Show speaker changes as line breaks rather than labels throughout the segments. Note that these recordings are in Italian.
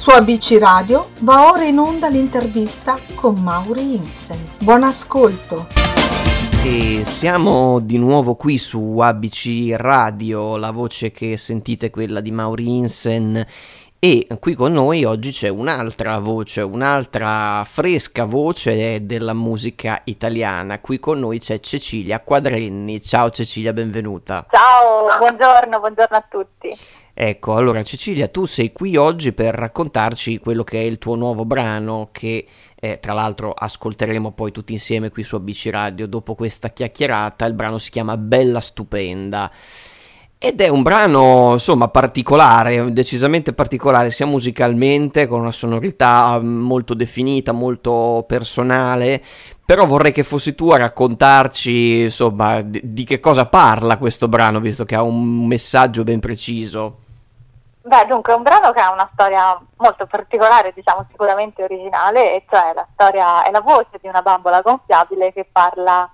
Su ABC Radio va ora in onda l'intervista con Mauri Insen. Buon ascolto!
E siamo di nuovo qui su ABC Radio, la voce che sentite è quella di Mauri Insen e qui con noi oggi c'è un'altra voce, un'altra fresca voce della musica italiana. Qui con noi c'è Cecilia Quadrenni. Ciao Cecilia, benvenuta.
Ciao, buongiorno, buongiorno a tutti.
Ecco, allora Cecilia, tu sei qui oggi per raccontarci quello che è il tuo nuovo brano che eh, tra l'altro ascolteremo poi tutti insieme qui su ABC Radio dopo questa chiacchierata. Il brano si chiama Bella Stupenda. Ed è un brano, insomma, particolare, decisamente particolare, sia musicalmente, con una sonorità mm, molto definita, molto personale, però vorrei che fossi tu a raccontarci, insomma, di, di che cosa parla questo brano, visto che ha un messaggio ben preciso.
Beh, dunque, è un brano che ha una storia molto particolare, diciamo sicuramente originale, e cioè la storia è la voce di una bambola gonfiabile che parla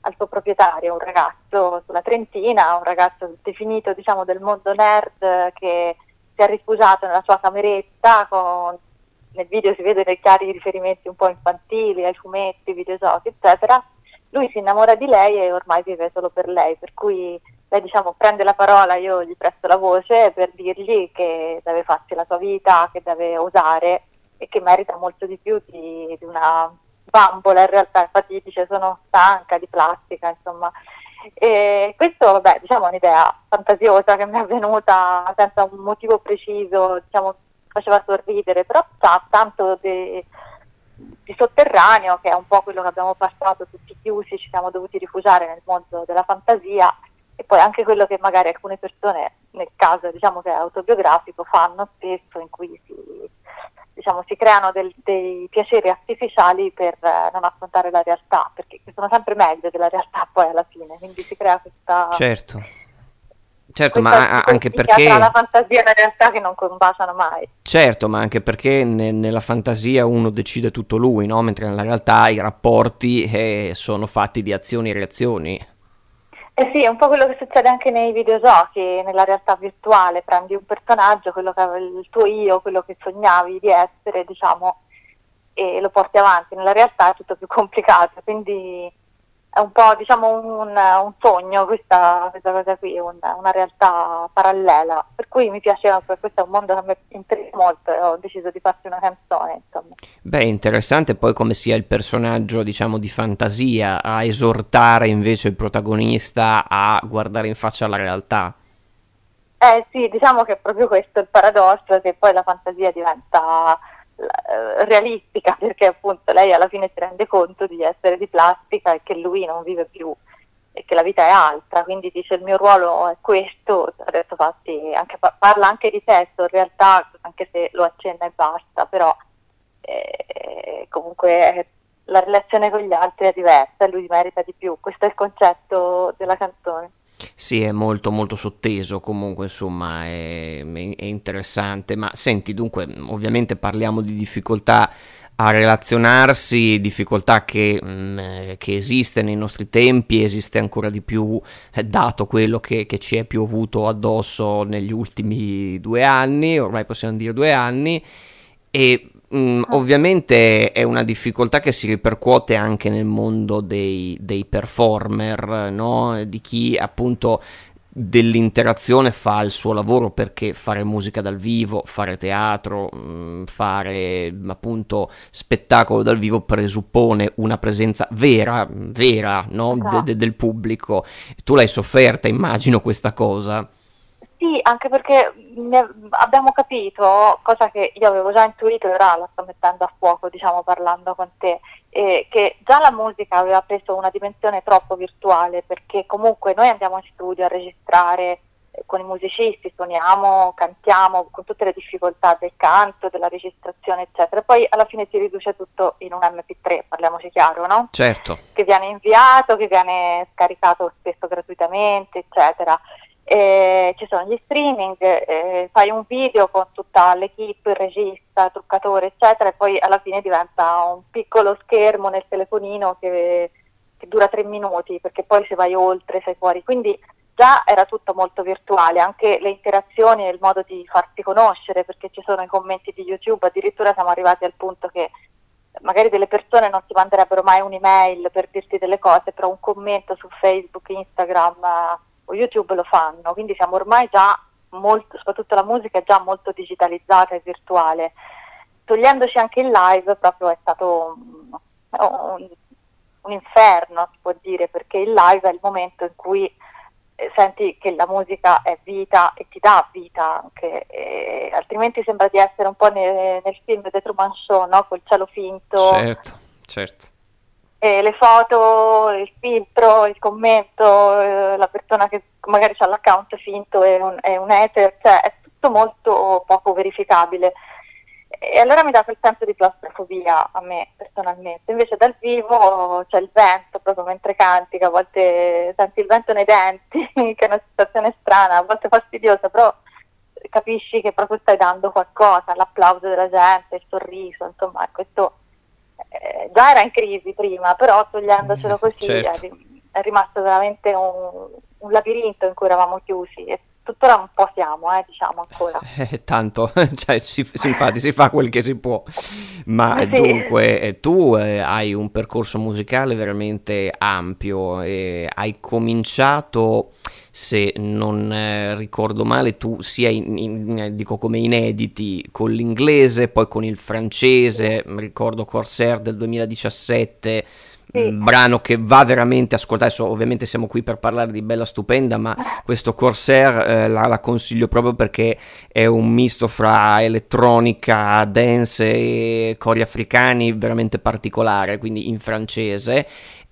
al suo proprietario, un ragazzo sulla Trentina, un ragazzo definito diciamo del mondo nerd che si è rifugiato nella sua cameretta con nel video si vedono dei chiari riferimenti un po' infantili ai fumetti, videogiochi, eccetera. Lui si innamora di lei e ormai vive solo per lei, per cui lei diciamo prende la parola, io gli presto la voce per dirgli che deve farsi la sua vita, che deve osare e che merita molto di più di, di una bambola in realtà, infatti dice sono stanca di plastica, insomma. E questo, vabbè, diciamo è un'idea fantasiosa che mi è venuta senza un motivo preciso, diciamo, faceva sorridere, però ha tanto di, di sotterraneo, che è un po' quello che abbiamo passato tutti chiusi, ci siamo dovuti rifugiare nel mondo della fantasia e poi anche quello che magari alcune persone, nel caso diciamo che è autobiografico, fanno spesso in cui si, diciamo, si creano del, dei piaceri artificiali per eh, non affrontare la realtà, perché sono sempre meglio della realtà poi alla fine, quindi si crea questa...
Certo. Certo, ma anche perché...
Tra la fantasia e la realtà che non combaciano mai.
Certo, ma anche perché ne, nella fantasia uno decide tutto lui, no? Mentre nella realtà i rapporti eh, sono fatti di azioni e reazioni.
Eh sì, è un po' quello che succede anche nei videogiochi, nella realtà virtuale, prendi un personaggio, quello che il tuo io, quello che sognavi di essere, diciamo, e lo porti avanti. Nella realtà è tutto più complicato, quindi è un po' diciamo un, un sogno questa, questa, cosa qui, un, una realtà parallela, per cui mi piaceva, questo è un mondo che mi interessa molto e ho deciso di farci una canzone. Insomma.
Beh, interessante poi come sia il personaggio diciamo di fantasia a esortare invece il protagonista a guardare in faccia la realtà.
Eh sì, diciamo che è proprio questo il paradosso, che poi la fantasia diventa eh, realistica perché appunto lei alla fine si rende conto di essere di plastica e che lui non vive più e che la vita è altra, quindi dice il mio ruolo è questo, adesso fatti, anche, parla anche di sesso in realtà, anche se lo accenna e basta, però eh, comunque la relazione con gli altri è diversa e lui merita di più, questo è il concetto della canzone.
Sì, è molto molto sotteso comunque, insomma, è, è interessante. Ma senti, dunque, ovviamente parliamo di difficoltà a relazionarsi, difficoltà che, mh, mm, che, esiste nei nostri tempi, esiste ancora di più eh, dato quello che, che, ci è piovuto addosso negli ultimi due anni, ormai possiamo dire due anni, e Mm, ovviamente è una difficoltà che si ripercuote anche nel mondo dei, dei performer, no? di chi appunto dell'interazione fa il suo lavoro perché fare musica dal vivo, fare teatro, mm, fare appunto spettacolo dal vivo presuppone una presenza vera, vera no? de- de- del pubblico. Tu l'hai sofferta, immagino, questa cosa.
Sì, anche perché abbiamo capito, cosa che io avevo già intuito e ora la sto mettendo a fuoco, diciamo, parlando con te, eh, che già la musica aveva preso una dimensione troppo virtuale, perché comunque noi andiamo in studio a registrare eh, con i musicisti, suoniamo, cantiamo, con tutte le difficoltà del canto, della registrazione, eccetera. Poi alla fine si riduce tutto in un MP3, parliamoci chiaro, no?
Certo.
Che viene inviato, che viene scaricato spesso gratuitamente, eccetera eh, ci sono gli streaming, eh, fai un video con tutta l'equipe, il regista, truccatore, eccetera, e poi alla fine diventa un piccolo schermo nel telefonino che, che dura tre minuti, perché poi se vai oltre sei fuori. Quindi già era tutto molto virtuale, anche le interazioni e il modo di farsi conoscere, perché ci sono i commenti di YouTube, addirittura siamo arrivati al punto che magari delle persone non ti manderebbero mai un'email per dirti delle cose, però un commento su Facebook, Instagram o YouTube lo fanno, quindi siamo ormai già molto, soprattutto la musica è già molto digitalizzata e virtuale. Togliendoci anche il live proprio è stato un, un, inferno, si può dire, perché il live è il momento in cui eh, senti che la musica è vita e ti dà vita anche, e altrimenti sembra di essere un po' nel, nel film The Truman Show, no? col cielo finto.
Certo, certo.
E le foto, il filtro, il commento, eh, la persona che magari ha l'account finto è un, è un ether, cioè è tutto molto poco verificabile. E allora mi dà quel senso di claustrofobia a me personalmente. Invece dal vivo c'è il vento proprio mentre canti, che a volte senti il vento nei denti, che è una situazione strana, a volte fastidiosa, però capisci che proprio stai dando qualcosa, l'applauso della gente, il sorriso, insomma, questo eh, già era in crisi prima, però togliendocelo mm, così certo. è, è, rimasto veramente un, un labirinto in cui eravamo chiusi e tuttora un po' siamo, eh, diciamo ancora.
Eh, tanto, cioè, si, si, infatti si fa quel che si può. Ma sì. dunque, eh, tu eh, hai un percorso musicale veramente ampio e hai cominciato se non eh, ricordo male, tu sia in, in, eh, dico come inediti con l'inglese, poi con il francese, ricordo Corsair del 2017 sì. Mm, brano che va veramente ascoltato. Adesso, ovviamente, siamo qui per parlare di Bella Stupenda, ma questo Corsair eh, la, la, consiglio proprio perché è un misto fra elettronica, dance e cori africani veramente particolare, quindi in francese.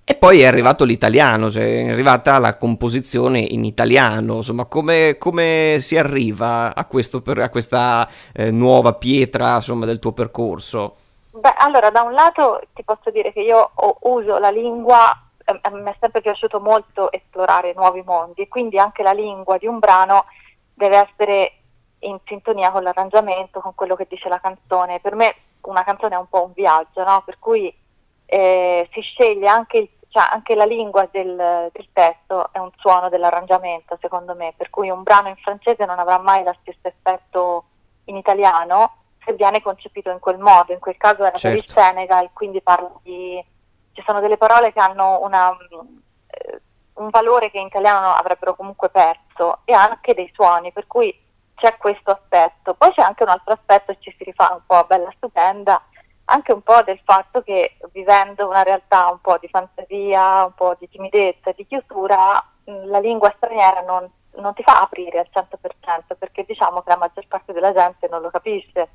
E poi è arrivato l'italiano, cioè è arrivata la composizione in italiano, insomma come, come si arriva a, questo, a questa eh, nuova pietra insomma, del tuo percorso?
Beh, allora, da un lato ti posso dire che io uso la lingua, eh, mi è sempre piaciuto molto esplorare nuovi mondi e quindi anche la lingua di un brano deve essere in sintonia con l'arrangiamento, con quello che dice la canzone. Per me una canzone è un po' un viaggio, no? per cui eh, si sceglie anche, il, cioè anche la lingua del, del, testo, è un suono dell'arrangiamento secondo me, per cui un brano in francese non avrà mai lo stesso effetto in italiano se viene concepito in quel modo, in quel caso era certo. per il certo. Senegal, quindi parlo di... ci sono delle parole che hanno una, eh, un valore che in italiano avrebbero comunque perso e anche dei suoni, per cui c'è questo aspetto. Poi c'è anche un altro aspetto e ci si rifà un po' a bella stupenda, anche un po' del fatto che vivendo una realtà un po' di fantasia, un po' di timidezza di chiusura, la lingua straniera non, non ti fa aprire al 100% perché diciamo che la maggior parte della gente non lo capisce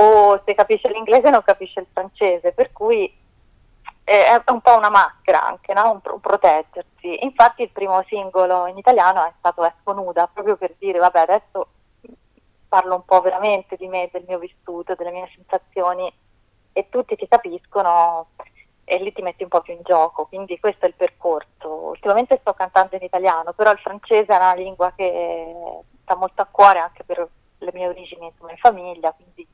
o se capisce l'inglese non capisce il francese, per cui eh, è un po' una maschera anche, no? un, un, proteggersi. Infatti il primo singolo in italiano è stato Esco nuda, proprio per dire vabbè adesso parlo un po' veramente di me, del mio vissuto, delle mie sensazioni e tutti ti capiscono e lì ti metti un po' più in gioco, quindi questo è il percorso. Ultimamente sto cantando in italiano, però il francese è una lingua che sta molto a cuore anche per le mie origini insomma, in famiglia, quindi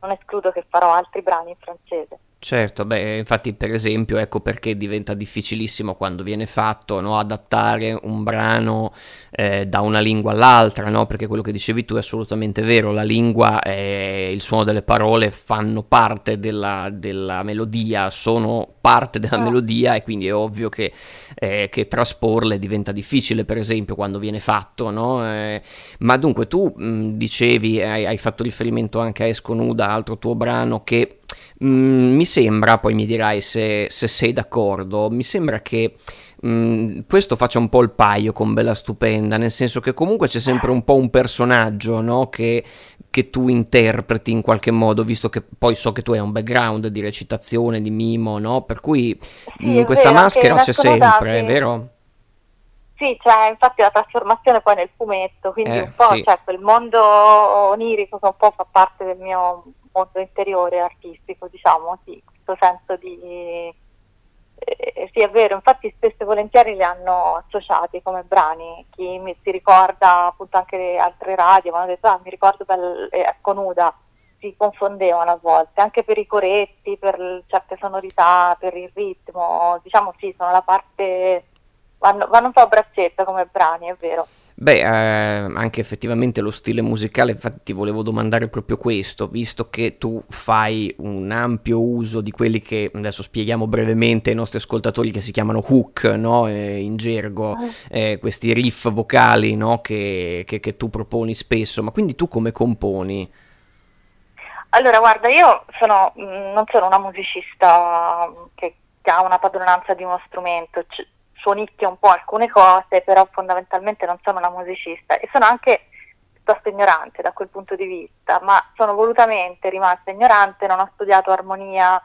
non escludo che farò altri brani in francese.
Certo, beh, infatti per esempio ecco perché diventa difficilissimo quando viene fatto no, adattare un brano eh, da una lingua all'altra, no? perché quello che dicevi tu è assolutamente vero, la lingua e il suono delle parole fanno parte della, della melodia, sono parte della ah. melodia e quindi è ovvio che, eh, che, trasporle diventa difficile per esempio quando viene fatto, no? eh, ma dunque tu mh, dicevi, hai, hai fatto riferimento anche a Esco Nuda, altro tuo brano che Mm, mi sembra, poi mi dirai se, se sei d'accordo, mi sembra che mm, questo faccia un po' il paio con Bella Stupenda, nel senso che comunque c'è sempre un po' un personaggio no? che, che, tu interpreti in qualche modo, visto che poi so che tu hai un background di recitazione, di mimo, no? per cui sì, mm, questa vero, maschera c'è sempre, è vero?
Sì, c'è infatti la trasformazione poi nel fumetto, quindi eh, un po' sì. cioè, quel mondo onirico che un po' fa parte del mio mondo interiore artistico, diciamo, sì, questo senso di... Eh, sì, è vero, infatti spesso e volentieri li hanno associati come brani, chi mi si ricorda appunto anche le altre radio, mi hanno detto, ah, mi ricordo bel, eh, ecco nuda, si confondevano a volte, anche per i coretti, per certe sonorità, per il ritmo, diciamo sì, sono la parte vanno, vanno un po' a braccetto come brani, è vero.
Beh, eh, anche effettivamente lo stile musicale, infatti ti volevo domandare proprio questo, visto che tu fai un ampio uso di quelli che adesso spieghiamo brevemente ai nostri ascoltatori che si chiamano hook, no? eh, in gergo, ah. eh, questi riff vocali no? che, che, che tu proponi spesso, ma quindi tu come componi?
Allora, guarda, io sono, mm, non sono una musicista che, che ha una padronanza di uno strumento, C- suonicchia un po' alcune cose, però fondamentalmente non sono una musicista e sono anche piuttosto ignorante da quel punto di vista, ma sono volutamente rimasta ignorante, non ho studiato armonia,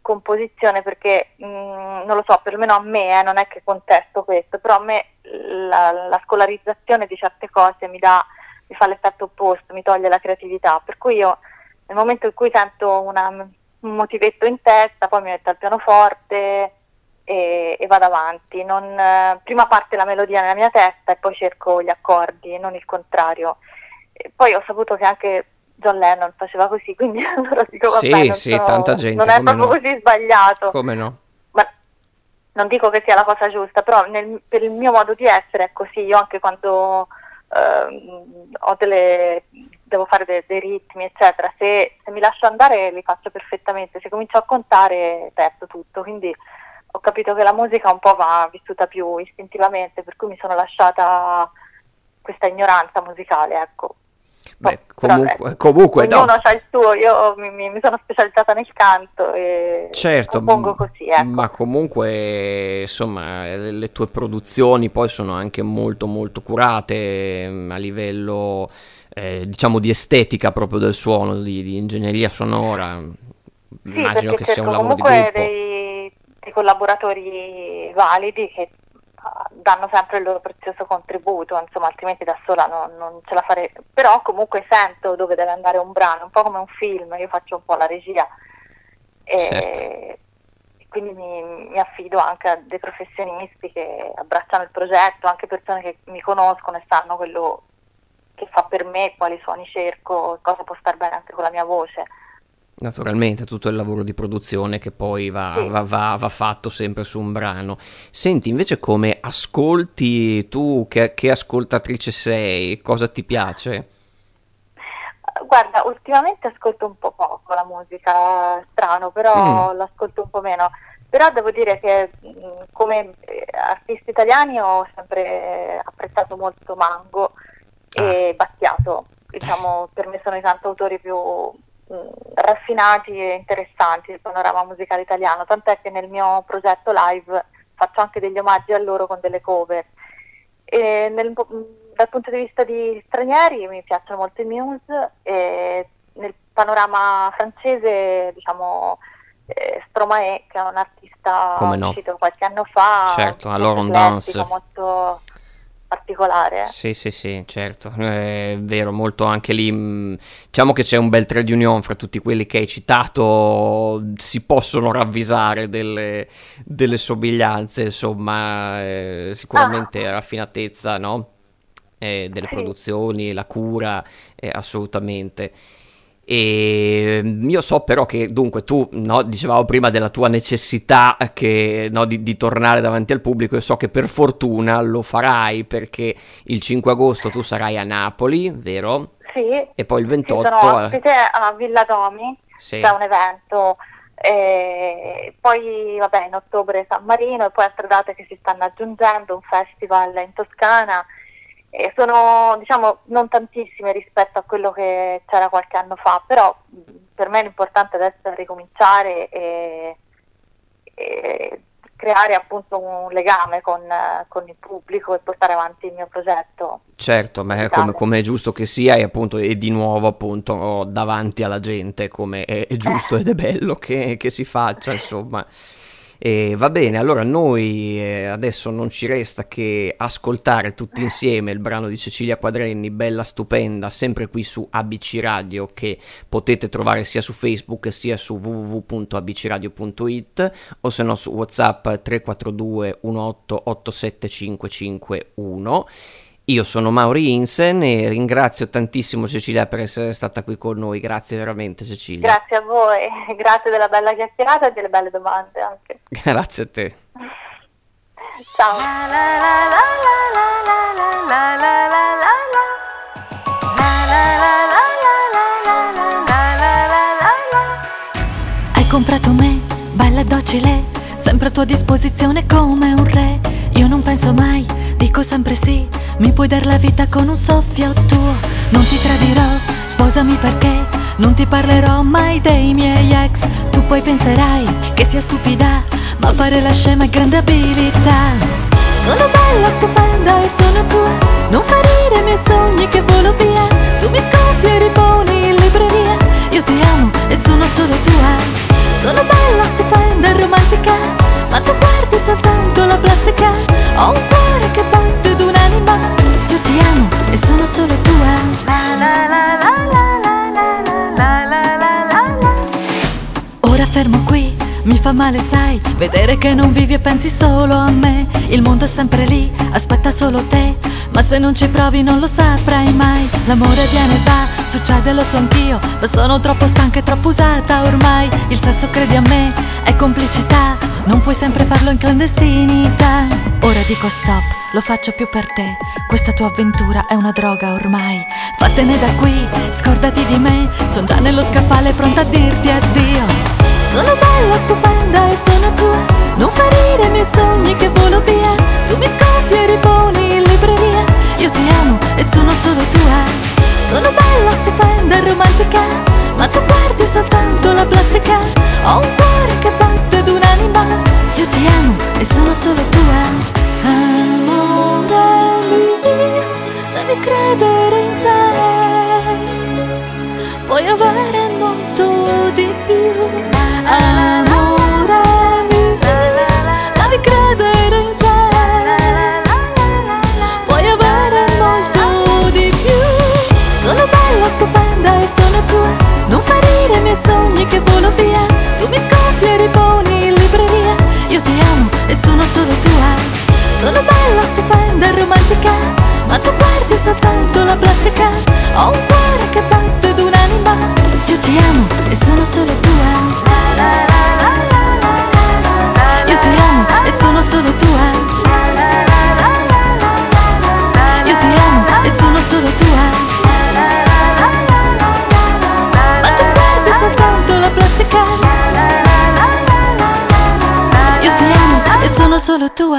composizione perché mh, mm, non lo so, perlomeno a me, eh, non è che contesto questo, però a me la, la scolarizzazione di certe cose mi, dà, mi fa l'effetto opposto, mi toglie la creatività, per cui io nel momento in cui sento una, un motivetto in testa, poi mi metto al pianoforte, e, e vado avanti. Non, eh, prima parte la melodia nella mia testa e poi cerco gli accordi, non il contrario. E poi ho saputo che anche John Lennon faceva così, quindi allora dico vabbè,
sì,
non,
sì,
sono,
tanta gente,
non è proprio
no?
così sbagliato.
Come no?
Ma non dico che sia la cosa giusta, però nel, per il mio modo di essere è così. Io anche quando eh, ho delle devo fare de- dei ritmi, eccetera, se, se, mi lascio andare li faccio perfettamente, se comincio a contare perdo tutto, quindi ho capito che la musica un po' va vissuta più istintivamente, per cui mi sono lasciata questa ignoranza musicale, ecco.
Beh, comunque, comunque
ognuno
no.
ha il suo, io mi, mi, sono specializzata nel canto e
certo,
compongo così. Ecco.
Ma comunque, insomma, le, le, tue produzioni poi sono anche molto molto curate mm, a livello, eh, diciamo, di estetica proprio del suono, di, di ingegneria sonora.
Sì, Immagino che sia un lavoro di gruppo. Dei dei collaboratori validi che ah, danno sempre il loro prezioso contributo, insomma, altrimenti da sola non, non, ce la farei. Però comunque sento dove deve andare un brano, un po' come un film, io faccio un po' la regia. E, certo. quindi mi, mi, affido anche a dei professionisti che abbracciano il progetto, anche persone che mi conoscono e sanno quello che fa per me, quali suoni cerco, cosa può star bene anche con la mia voce.
Naturalmente tutto il lavoro di produzione che poi va, sì. va, va, va, fatto sempre su un brano. Senti, invece come ascolti tu, che, che, ascoltatrice sei, cosa ti piace?
Guarda, ultimamente ascolto un po' poco la musica, strano, però mm. l'ascolto un po' meno. Però devo dire che come eh, artisti italiani ho sempre apprezzato molto Mango ah. e Battiato. Diciamo, per me sono i cantautori più Mm, raffinati e interessanti del panorama musicale italiano, tant'è che nel mio progetto live faccio anche degli omaggi a loro con delle cover. Nel, mm, dal punto di vista di stranieri mi piacciono molto i Muse e nel panorama francese diciamo eh, Stromae che è un artista no. uscito qualche anno fa
certo, allora un dance
molto particolare.
Sì, sì, sì, certo, è vero, molto anche lì, mm, diciamo che c'è un bel trade union fra tutti quelli che hai citato, si possono ravvisare delle, delle somiglianze, insomma, eh, sicuramente ah. raffinatezza, no? Eh, delle sì. produzioni, la cura, eh, assolutamente. E mm, io so però che dunque tu, no, dicevamo prima della tua necessità che, no, di, di, tornare davanti al pubblico, io so che per fortuna lo farai perché il 5 agosto tu sarai a Napoli, vero?
Sì.
E poi il 28... Sì,
sono ospite a Villa Domi, sì. c'è un evento, e poi vabbè in ottobre San Marino e poi altre date che si stanno aggiungendo, un festival in Toscana e sono diciamo non tantissime rispetto a quello che c'era qualche anno fa, però per me l'importante adesso è ricominciare e, e creare appunto un legame con, con, il pubblico e portare avanti il mio progetto.
Certo, ma è come, come, è giusto che sia e appunto è di nuovo appunto davanti alla gente come è, è giusto ed è bello che, che si faccia insomma. E va bene, allora noi eh, adesso non ci resta che ascoltare tutti insieme il brano di Cecilia Quadrenni, Bella Stupenda, sempre qui su ABC Radio che potete trovare sia su Facebook sia su www.abcradio.it o se no su WhatsApp 342 1887551 io sono Mauri Insen e ringrazio tantissimo Cecilia per essere stata qui con noi, grazie veramente Cecilia.
Grazie a voi, grazie della bella chiacchierata e delle belle domande anche.
Grazie a te.
Ciao.
Hai comprato me, bella e docile, sempre a tua disposizione come un re. Io non penso mai, dico sempre sì, mi puoi dar la vita con un soffio tuo. Non ti tradirò, sposami perché non ti parlerò mai dei miei ex. Tu poi penserai che sia stupida, ma fare la scema è grande abilità. Sono bella, stupenda e sono tua, non ferire i miei sogni fa male sai, vedere che non vivi e pensi solo a me. Il mondo è sempre lì, aspetta solo te, ma se non ci provi non lo saprai mai. L'amore viene e va, succede lo so anch'io, ma sono troppo stanca e troppo usata ormai. Il sesso credi a me, è complicità, non puoi sempre farlo in clandestinità. Ora dico stop, lo faccio più per te, questa tua avventura è una droga ormai. Vattene da qui, scordati di me, son già nello scaffale pronta a dirti addio. Sono bella, stupenda e sono tua. Non ferire i miei sogni che volo via. Tu mi scoffi e riponi in libreria. Io ti amo e sono solo tua. Sono bella, stupenda e romantica Ma tu guardi soltanto la plastica. Ho un e sono solo tua Sono bella, stupenda romantica Ma tu guardi soltanto la plastica Ho un cuore che batte ed un'anima Io ti amo e sono solo tua io ti amo e sono solo tua. Io ti amo e sono solo tua. solo tú